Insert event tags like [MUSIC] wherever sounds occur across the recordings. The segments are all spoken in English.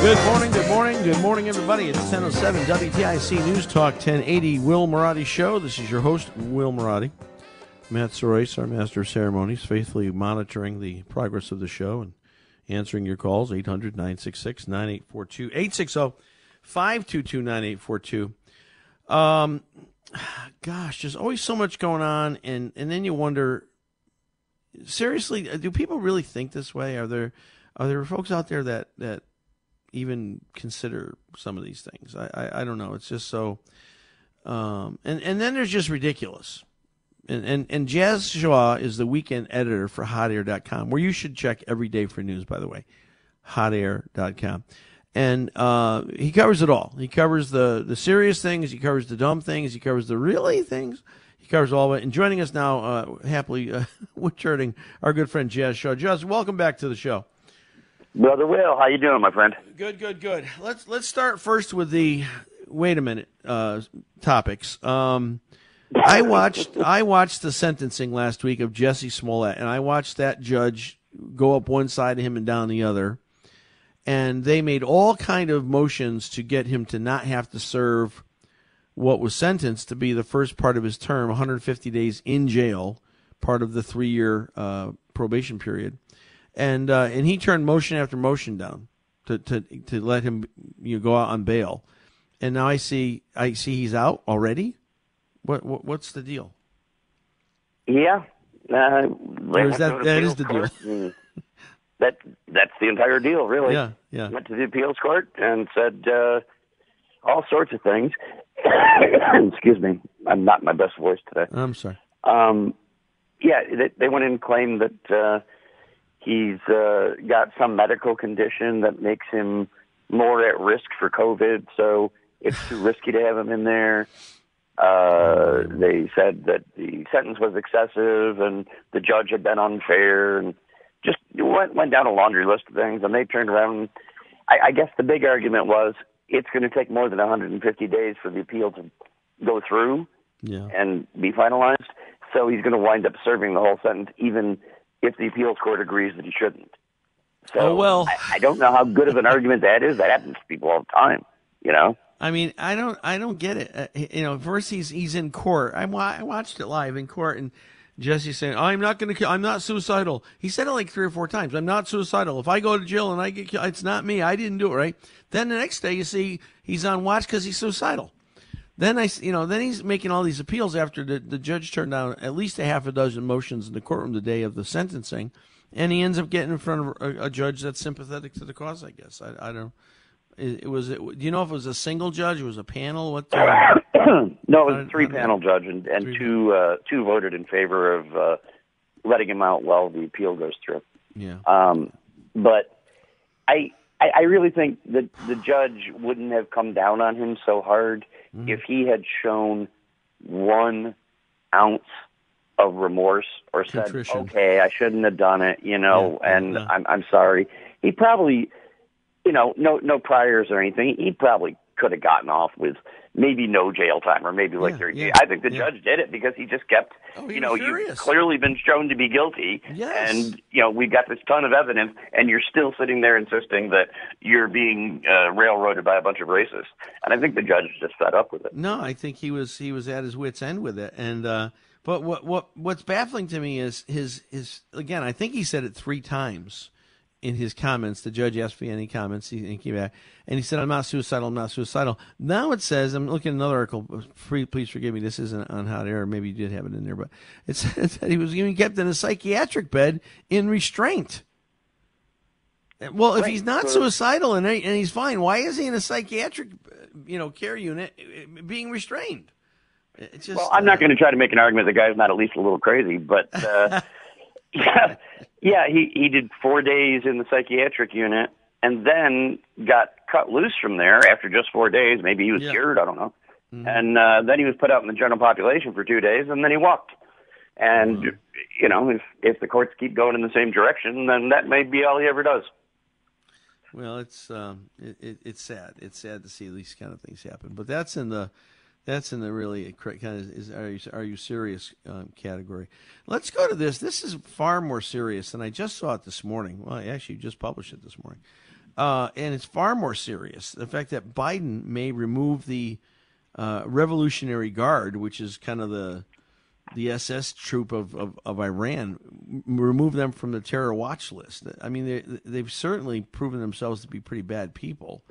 Good morning, good morning, good morning, everybody. It's 10.07 WTIC News Talk 1080 Will Marotti Show. This is your host, Will Marotti. Matt Soroyce, our master of ceremonies, faithfully monitoring the progress of the show and answering your calls, 800 966 9842 860 522 9842. Um, [SIGHS] Gosh, there's always so much going on, and, and then you wonder seriously, do people really think this way? Are there are there folks out there that, that even consider some of these things? I, I, I don't know. It's just so um, and, and then there's just ridiculous and, and, and Jazz Shaw is the weekend editor for hotair.com, where you should check every day for news, by the way, hotair.com. And uh, he covers it all. He covers the, the serious things, he covers the dumb things, he covers the really things. He covers all of it. And joining us now, uh, happily, [LAUGHS] uh, returning our good friend Jazz Shaw. Jazz, welcome back to the show. Brother Will, how you doing, my friend? Good, good, good. Let's let's start first with the wait a minute uh, topics. Um, I watched I watched the sentencing last week of Jussie Smollett, and I watched that judge go up one side of him and down the other, and they made all kind of motions to get him to not have to serve what was sentenced to be the first part of his term, 150 days in jail, part of the three year uh, probation period, and uh, and he turned motion after motion down to to to let him you know, go out on bail, and now I see I see he's out already. What, what what's the deal? Yeah, uh, is that- that is the deal? deal. that that's the entire deal, really. Yeah, yeah. Went to the appeals court and said uh, all sorts of things. [COUGHS] Excuse me, I'm not my best voice today. I'm sorry. Um, yeah, they, they went in and claimed that uh, he's uh, got some medical condition that makes him more at risk for COVID, so it's too [LAUGHS] risky to have him in there. Uh, they said that the sentence was excessive and the judge had been unfair, and just went went down a laundry list of things. And they turned around. I, I guess the big argument was it's going to take more than 150 days for the appeal to go through Yeah. and be finalized. So he's going to wind up serving the whole sentence, even if the appeals court agrees that he shouldn't. So Oh, well. I, I don't know how good of an argument that is. That happens to people all the time, you know. I mean, I don't, I don't get it. Uh, you know, first he's he's in court. I, wa- I watched it live in court, and Jussie's saying, "I'm not going to, kill I'm not suicidal." He said it like three or four times. I'm not suicidal. If I go to jail and I get killed, it's not me. I didn't do it. Right. Then the next day, you see he's on watch because he's suicidal. Then I, s- you know, then he's making all these appeals after the, the judge turned down at least a half a dozen motions in the courtroom the day of the sentencing, and he ends up getting in front of a, a judge that's sympathetic to the cause. I guess I, I don't. It, it was. It, do you know if it was a single judge? It was a panel. What? uh, [COUGHS] no, it was a three panel judge, and, and Three- two uh, two voted in favor of uh, letting him out while the appeal goes through. yeah. Um, but I, I I really think that the judge wouldn't have come down on him so hard Mm-hmm. if he had shown one ounce of remorse or said, Contrition. "Okay, I shouldn't have done it," you know, Yeah, and yeah. I'm I'm sorry. He probably, you know, no no priors or anything. He probably could have gotten off with maybe no jail time or maybe like Yeah, 30 yeah. I think the yeah. judge did it because he just kept, Oh, he you know, you've clearly been shown to be guilty, Yes. and you know we've got this ton of evidence, and you're still sitting there insisting that you're being uh, railroaded by a bunch of racists. And I think the judge just fed up with it. No, I think he was he was at his wits end with it, and uh, but what what what's baffling to me is his his again. I think he said it three times in his comments, the judge asked for any comments. He, he came back and he said, "I'm not suicidal. I'm not suicidal." Now it says, "I'm looking at another article. Free, please forgive me. This isn't on hot air. Maybe you did have it in there, but it [LAUGHS] says that he was even kept in a psychiatric bed in restraint." Well, if Right. he's not suicidal and, and he's fine, why is he in a psychiatric, you know, care unit uh, being restrained? It's just, Well, I'm not uh, going to try to make an argument that the guy's not at least a little crazy, but uh, [LAUGHS] yeah, yeah, he he did four days in the psychiatric unit and then got cut loose from there after just four days. Maybe he was Yeah. Mm-hmm. cured, I don't know. And uh, then he was put out in the general population for two days, and then he walked. And you know, if if the courts keep going in the same direction, then that may be all he ever does. Well, it's um, it, it, it's sad. It's sad to see these kind of things happen. But that's in the that's in the really kind of is are you are you serious um, category. Let's go to this. This is far more serious, and I just saw it this morning. Well, I actually just published it this morning, uh, and it's far more serious. The fact that Biden may remove the uh, Revolutionary Guard, which is kind of the the SS troop of, of, of Iran, remove them from the terror watch list. I mean, they, they've certainly proven themselves to be pretty bad people,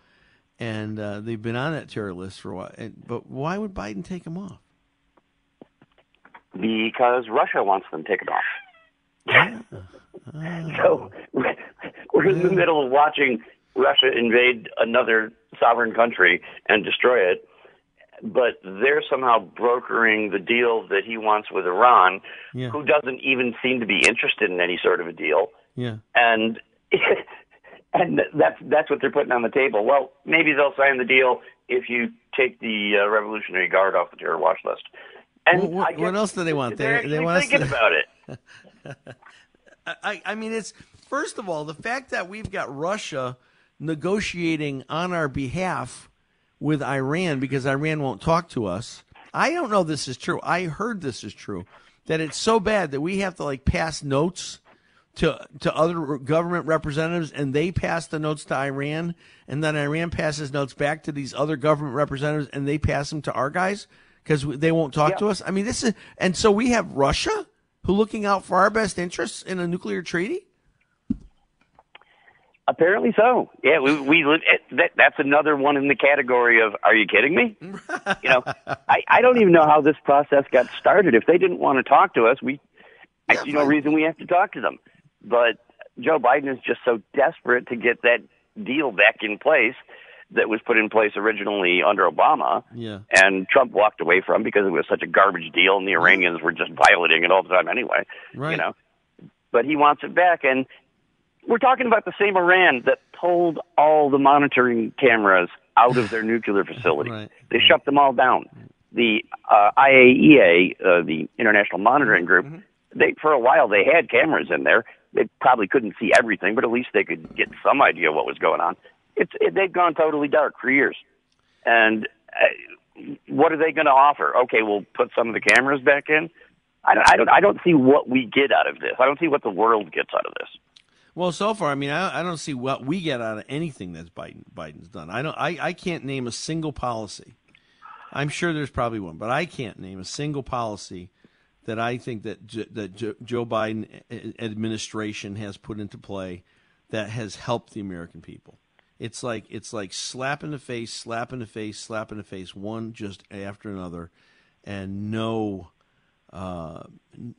and uh, they've been on that terror list for a while. And, but why would Biden take them off? because Russia wants them taken off. yeah [LAUGHS] so we're in the middle of watching Russia invade another sovereign country and destroy it, but they're somehow brokering the deal that he wants with Iran, Yeah. who doesn't even seem to be interested in any sort of a deal, Yeah, and [LAUGHS] and that's that's what they're putting on the table. Well, maybe they'll sign the deal if you take the uh, Revolutionary Guard off the terror watch list. And What- what- I guess what else do they want? They're They- want thinking to- about it. [LAUGHS] I, I mean, it's first of all the fact that we've got Russia negotiating on our behalf with Iran because Iran won't talk to us. I don't know this is true. I heard this is true. That it's so bad that we have to like pass notes to to other government representatives, and they pass the notes to Iran, and then Iran passes notes back to these other government representatives, and they pass them to our guys because they won't talk to us. I mean, this is, and so we have Russia who looking out for our best interests in a nuclear treaty. Apparently so. Yeah, we we it, eh, that that's another one in the category of are you kidding me? [LAUGHS] you know, I I don't even know how this process got started. If they didn't want to talk to us, we I see no reason we have to talk to them. But Joe Biden is just so desperate to get that deal back in place that was put in place originally under Obama. Yeah. And Trump walked away from because it was such a garbage deal and the Iranians were just violating it all the time anyway. Right. You know. But he wants it back and we're talking about the same Iran that pulled all the monitoring cameras out of their [LAUGHS] nuclear facility. Right. They shut them all down. The uh, IAEA, uh, the International Monitoring Group, they for a while they had cameras in there. They probably couldn't see everything, but at least they could get some idea of what was going on. It's it, they've gone totally dark for years. And uh, what are they going to offer? Okay, we'll put some of the cameras back in. I don't, I don't. I don't see what we get out of this. I don't see what the world gets out of this. Well, so far, I mean, I, I don't see what we get out of anything that's Biden Biden's done. I don't. I, I can't name a single policy. I'm sure there's probably one, but I can't name a single policy that I think that J- that Joe, Joe Biden administration has put into play that has helped the American people. It's like it's like slap in the face, slap in the face, slap in the face, one just after another, and no uh,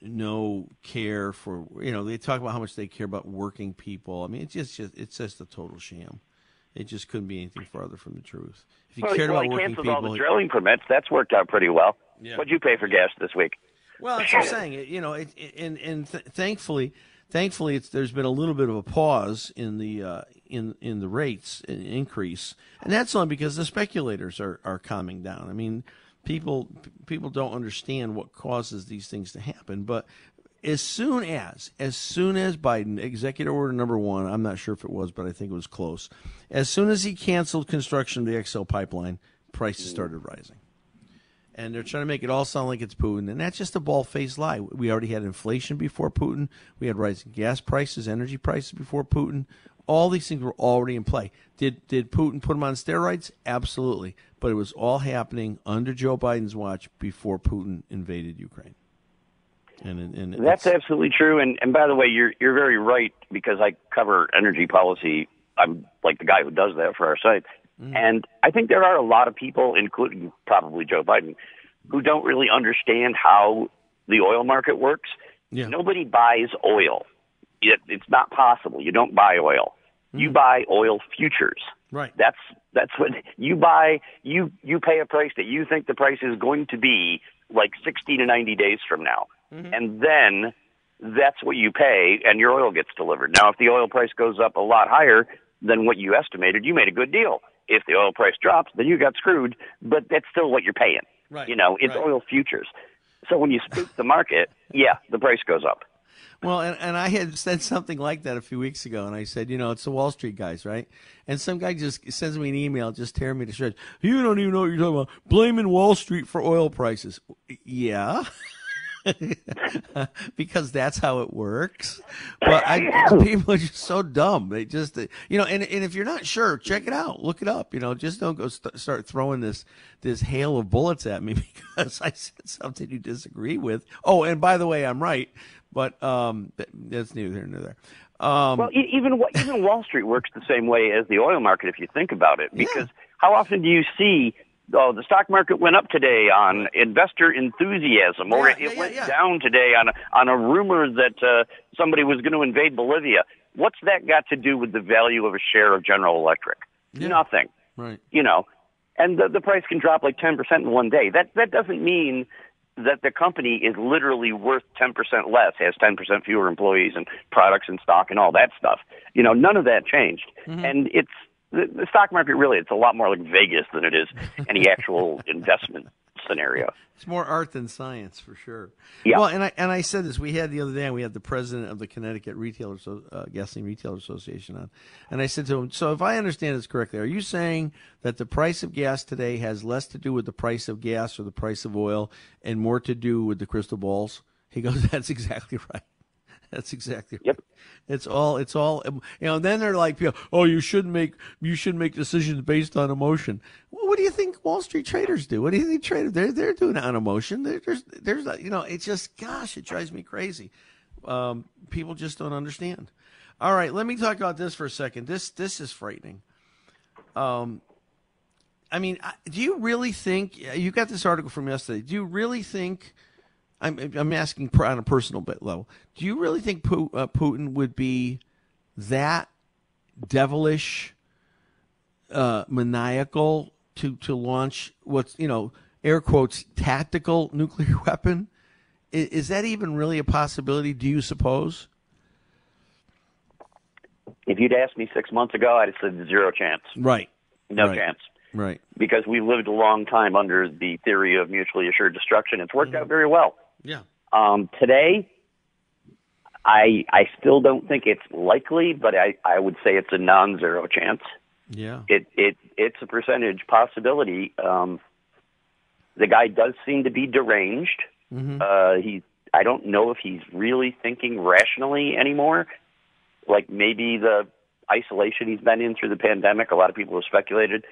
no care for you know they talk about how much they care about working people. I mean, it's just, just it's just a total sham. It just couldn't be anything farther from the truth. If you Well, cared well, about he working canceled people, all the drilling permits. That's worked out pretty well. Yeah. What'd you pay for gas this week? Well, that's what I'm saying. It- You know, it, it- and and th- thankfully, thankfully, it's, there's been a little bit of a pause in the uh, in in the rates in increase, and that's only because the speculators are are calming down. I mean, people people don't understand what causes these things to happen, but as soon as as soon as Biden executive order number one, I'm not sure if it was, but I think it was close. As soon as he canceled construction of the XL pipeline, prices started rising and they're trying to make it all sound like it's Putin, and that's just a bald-faced lie. We already had inflation before Putin. We had rising gas prices, energy prices before Putin. All these things were already in play. Did did Putin put them on steroids? Absolutely, but it was all happening under Joe Biden's watch before Putin invaded Ukraine. And, and That's absolutely true. And and by the way, you're you're very right because I cover energy policy. I'm like the guy who does that for our site. Mm-hmm. And I think there are a lot of people, including probably Joe Biden, who don't really understand how the oil market works. Yeah. Nobody buys oil. It, it's not possible. You don't buy oil. You buy oil futures. Right. That's that's what you buy. You you pay a price that you think the price is going to be like 60 to 90 days from now, Mm-hmm. and then that's what you pay, and your oil gets delivered. Now, if the oil price goes up a lot higher than what you estimated, you made a good deal. If the oil price drops, then you got screwed. But that's still what you're paying. Right, You know, it's right. oil futures. So when you spook the market, yeah, the price goes up. Well, and, and I had said something like that a few weeks ago, and I said, you know, it's the Wall Street guys, right? And some guy just sends me an email, just tearing me to shreds. You don't even know what you're talking about. Blaming Wall Street for oil prices. Yeah. [LAUGHS] [LAUGHS] because that's how it works. But I, [LAUGHS] people are just so dumb. They just, you know, and, and if you're not sure, check it out, look it up. You know, just don't go st- start throwing this this hail of bullets at me [LAUGHS] because I said something you disagree with. Oh, and by the way, I'm right, but um, that- that's neither here nor there. Um, Well, even even Wall Street works the same way as the oil market, if you think about it. Because how often do you see, oh, the stock market went up today on investor enthusiasm, or Yeah, it yeah, went yeah. down today on a, on a rumor that uh, somebody was going to invade Bolivia? What's that got to do with the value of a share of General Electric? Nothing. right. You know, and the the price can drop like ten percent in one day. That that doesn't mean that the company is literally worth 10% less, has 10% fewer employees and products and stock and all that stuff. You know, none of that changed. And it's the, the stock market really, it's a lot more like Vegas than it is [LAUGHS] any actual investment scenario. It's more art than science for sure. Yeah. Well, and I and I said this. We had the other day. And we had the president of the Connecticut Retailer so, uh, Gasoline Retailer Association on, and I said to him, "So if I understand this correctly, are you saying that the price of gas today has less to do with the price of gas or the price of oil, and more to do with the crystal balls?" He goes, [LAUGHS] "That's exactly right. That's exactly right. Yep. It's all. It's all. You know. Then they're like, "Oh, you shouldn't make. You should make decisions based on emotion." Well, what do you think Wall Street traders do? What do you think traders? They're they're doing it on emotion. There- There's there's you know. It's just gosh, it drives me crazy. Um, people just don't understand. All right, let me talk about this for a second. This this is frightening. Um, I mean, do you really think you got this article from yesterday? Do you really think? I'm I'm asking on a personal bit level. Do you really think uh, Putin would be that devilish, uh, maniacal to to launch what's you know air quotes tactical nuclear [LAUGHS] weapon? Is, is that even really a possibility? Do you suppose? If you'd asked me six months ago, I'd have said zero chance. Right. No Right. chance. Right. Because we lived a long time under the theory of mutually assured destruction. It's worked out very well. Yeah. Um, today, I I still don't think it's likely, but I, I would say it's a non-zero chance. Yeah. It it it's a percentage possibility. Um, the guy does seem to be deranged. Uh, he I don't know if he's really thinking rationally anymore. Like maybe the isolation he's been in through the pandemic. A lot of people have speculated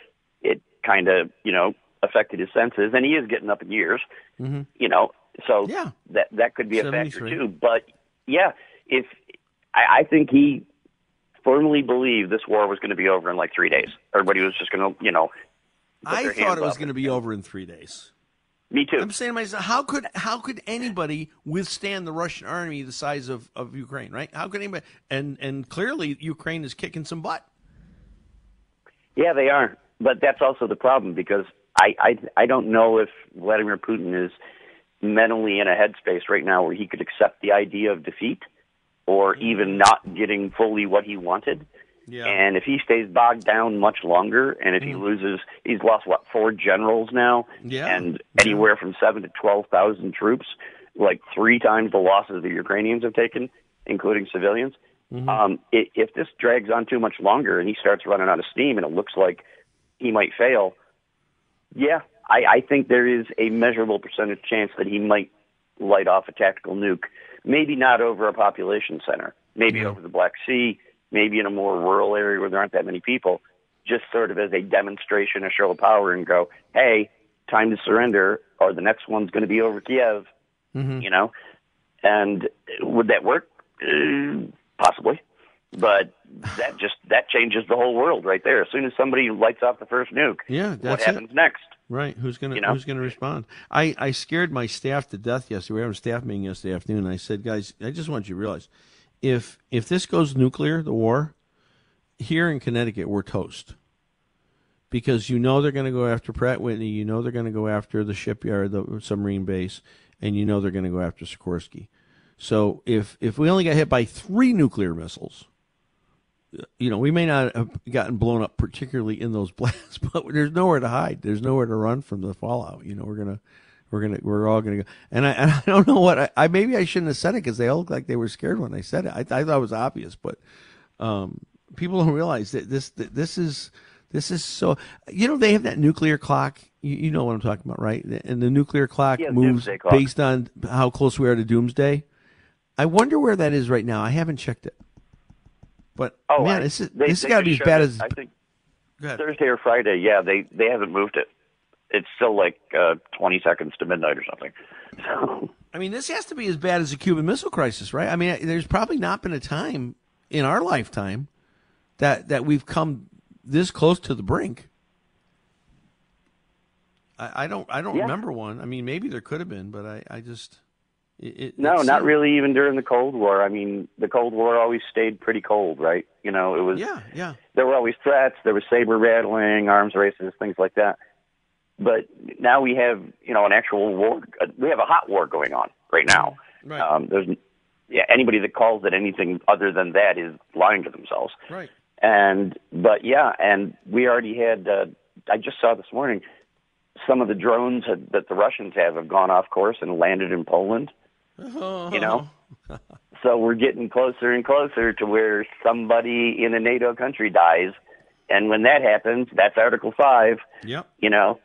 it kind of you know affected his senses, and he is getting up in years. You know, so Yeah. that that could be a factor too. But yeah, if I, I think he firmly believed this war was going to be over in like three days. Everybody was just going to, you know. I thought it was going to be over in three days. Me too. I'm saying to myself, how could how could anybody withstand the Russian army the size of, of Ukraine, right? How could anybody? And and clearly Ukraine is kicking some butt. Yeah, they are. But that's also the problem because I, I I don't know if Vladimir Putin is mentally in a headspace right now where he could accept the idea of defeat or mm-hmm. even not getting fully what he wanted. Yeah. And if he stays bogged down much longer, and if he mm-hmm. loses, he's lost what four generals now, Yeah. and anywhere from seven to twelve thousand troops, like three times the losses the Ukrainians have taken, including civilians. Mm-hmm. Um, i if this drags on too much longer, and he starts running out of steam, and it looks like he might fail, yeah, I, I think there is a measurable percentage chance that he might light off a tactical nuke. Maybe not over a population center, maybe over the Black Sea, maybe in a more rural area where there aren't that many people, just sort of as a demonstration, a show of power, and go, hey, time to surrender, or the next one's going to be over Kiev. You know, And would that work? Uh, possibly, but that just that changes the whole world right there. As soon as somebody lights off the first nuke, Yeah, what that's it. happens next? Right. Who's gonna You know? Who's gonna respond? I I scared my staff to death yesterday. We were having a staff meeting yesterday afternoon. And I said, guys, I just want you to realize, if if this goes nuclear, the war, here in Connecticut, we're toast. Because you know they're going to go after Pratt Whitney, you know they're going to go after the shipyard, the submarine base, and you know they're going to go after Sikorsky. So if if we only got hit by three nuclear missiles, you know, we may not have gotten blown up particularly in those [LAUGHS] blasts, but there's nowhere to hide. There's nowhere to run from the fallout. You know, we're gonna, we're gonna, we're all gonna go. And I, [LAUGHS] and I don't know what I, I maybe I shouldn't have said it because they all looked like they were scared when they said it. I, I thought it was obvious, but um, people don't realize that this, that this is, this is so. You know, they have that nuclear clock. You, you know what I'm talking about, right? And the nuclear clock Yeah, moves clock. based on how close we are to doomsday. I wonder where that is right now. I haven't checked it. But Oh, man, I- this is they- this has got to be as bad as I think Thursday or Friday. Yeah, they they haven't moved it. It's still like uh, 20 seconds to midnight or something. [LAUGHS] So I mean, this has to be as bad as the Cuban Missile Crisis, right? I mean, there's probably not been a time in our lifetime that that we've come this close to the brink. I, I don't I don't Yeah. remember one. I mean, maybe there could have been, but I I just it, no, not really. Even during the Cold War, I mean, the Cold War always stayed pretty cold, right? You know, it was Yeah, yeah. there were always threats, there was saber rattling, arms races, things like that. But now we have, you know, an actual war. We have a hot war going on right now. Right. Um, there's, yeah, anybody that calls it anything other than that is lying to themselves. Right. And but yeah, and we already had. Uh, I just saw this morning some of the drones had, that the Russians have have gone off course and landed in Poland. You know, [LAUGHS] so we're getting closer and closer to where somebody in a NATO country dies, and when that happens, that's Article Five. Yep. You know,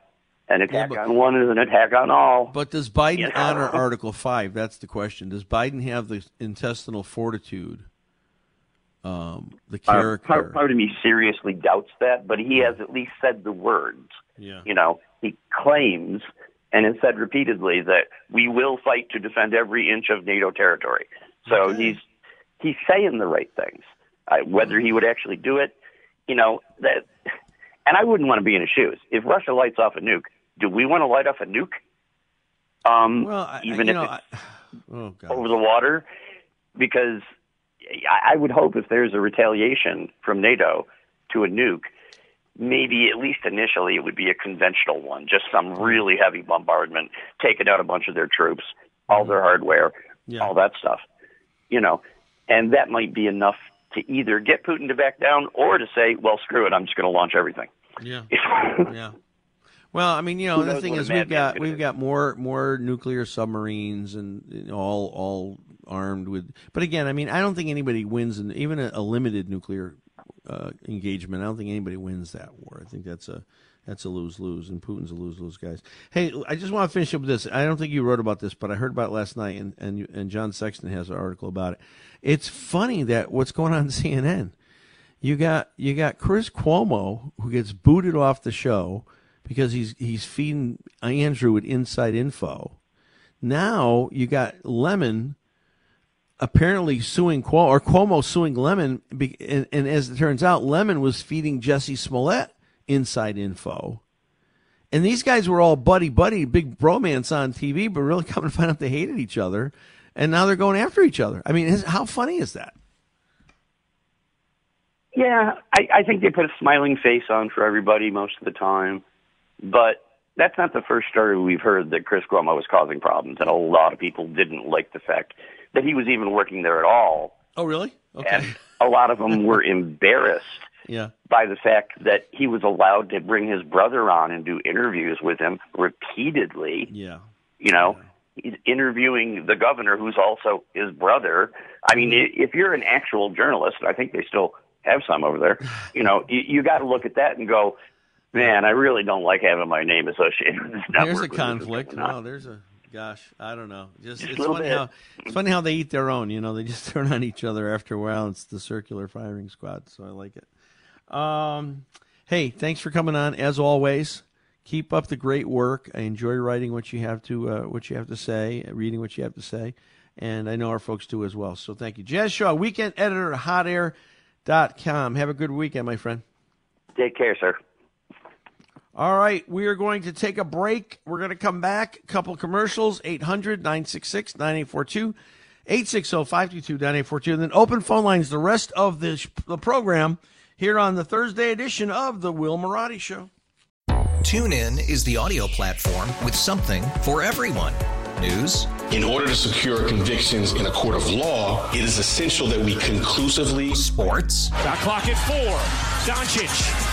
an attack but- on one is an attack on all. But does Biden You know? honor [LAUGHS] Article Five? That's the question. Does Biden have the intestinal fortitude, um, the Uh, character? part, part of me seriously doubts that, but he has at least said the words. Yeah. You know, he claims and has said repeatedly that we will fight to defend every inch of NATO territory. So Okay. he's he's saying the right things. Uh, whether he would actually do it, you know, that. And I wouldn't want to be in his shoes. If Russia lights off a nuke, do we want to light off a nuke? Um, well, I, even you if know, it's I, [SIGHS] oh god. over the water because I I would hope if there's a retaliation from NATO to a nuke, maybe at least initially it would be a conventional one, just some really heavy bombardment, taking out a bunch of their troops, all their hardware, Yeah. all that stuff. You know, and that might be enough to either get Putin to back down or to say, well, screw it, I'm just going to launch everything. Yeah. [LAUGHS] Yeah. Well, I mean, you know, the thing is, we've got we've do. got more more nuclear submarines and you know, all all armed with. But again, I mean, I don't think anybody wins, in, even a, a limited nuclear uh, engagement. I don't think anybody wins that war. I think that's a that's a lose lose, and Putin's a lose lose, guys. Hey, I just want to finish up with this. I don't think you wrote about this, but I heard about it last night, and and and John Sexton has an article about it. It's funny that what's going on CNN. [LAUGHS] You got you got Chris Cuomo who gets booted off the show because he's he's feeding Andrew with inside info. Now you got Lemon apparently suing Cuomo or Cuomo suing Lemon, and, and as it turns out, Lemon was feeding Jussie Smollett inside info. And these guys were all buddy buddy, big bromance on TV, but really [LAUGHS] come to find out they hated each other, and now they're going after each other. I mean, how funny is that? Yeah, I, I think they put a smiling face on for everybody most of the time, but that's not the first story we've heard that Chris Cuomo was causing problems, and a lot of people didn't like the fact that he was even working there at all, Oh, really? Okay. and a lot of them were [LAUGHS] embarrassed Yeah. by the fact that he was allowed to bring his brother on and do interviews with him repeatedly. Yeah. You know, he's interviewing the governor, who's also his brother. I mean, if you're an actual journalist, I think they still have some over there. You know, you, you got to look at that and go, man, I really don't like having my name associated with this network. There's a conflict. No, there's a gosh. I don't know. Just, Just it's funny bit. how it's funny how they eat their own. You know, they just [LAUGHS] turn on each other after a while. It's the circular firing squad. So I like it. Um, hey, thanks for coming on. As always, keep up the great work. I enjoy writing what you have to uh, what you have to say, reading what you have to say, and I know our folks do as well. So thank you. Jazz Shaw, weekend editor at hotair.com. Have a good weekend, my friend. Take care, sir. All right, we are going to take a break. We're going to come back. A couple commercials 800 966 9842, 860 522 9842, and then open phone lines the rest of this, the program here on the Thursday edition of The Will Marotti Show. TuneIn is the audio platform with something for everyone. News, In order to secure convictions in a court of law, it is essential that we conclusively sports, Shot clock at four. Doncic.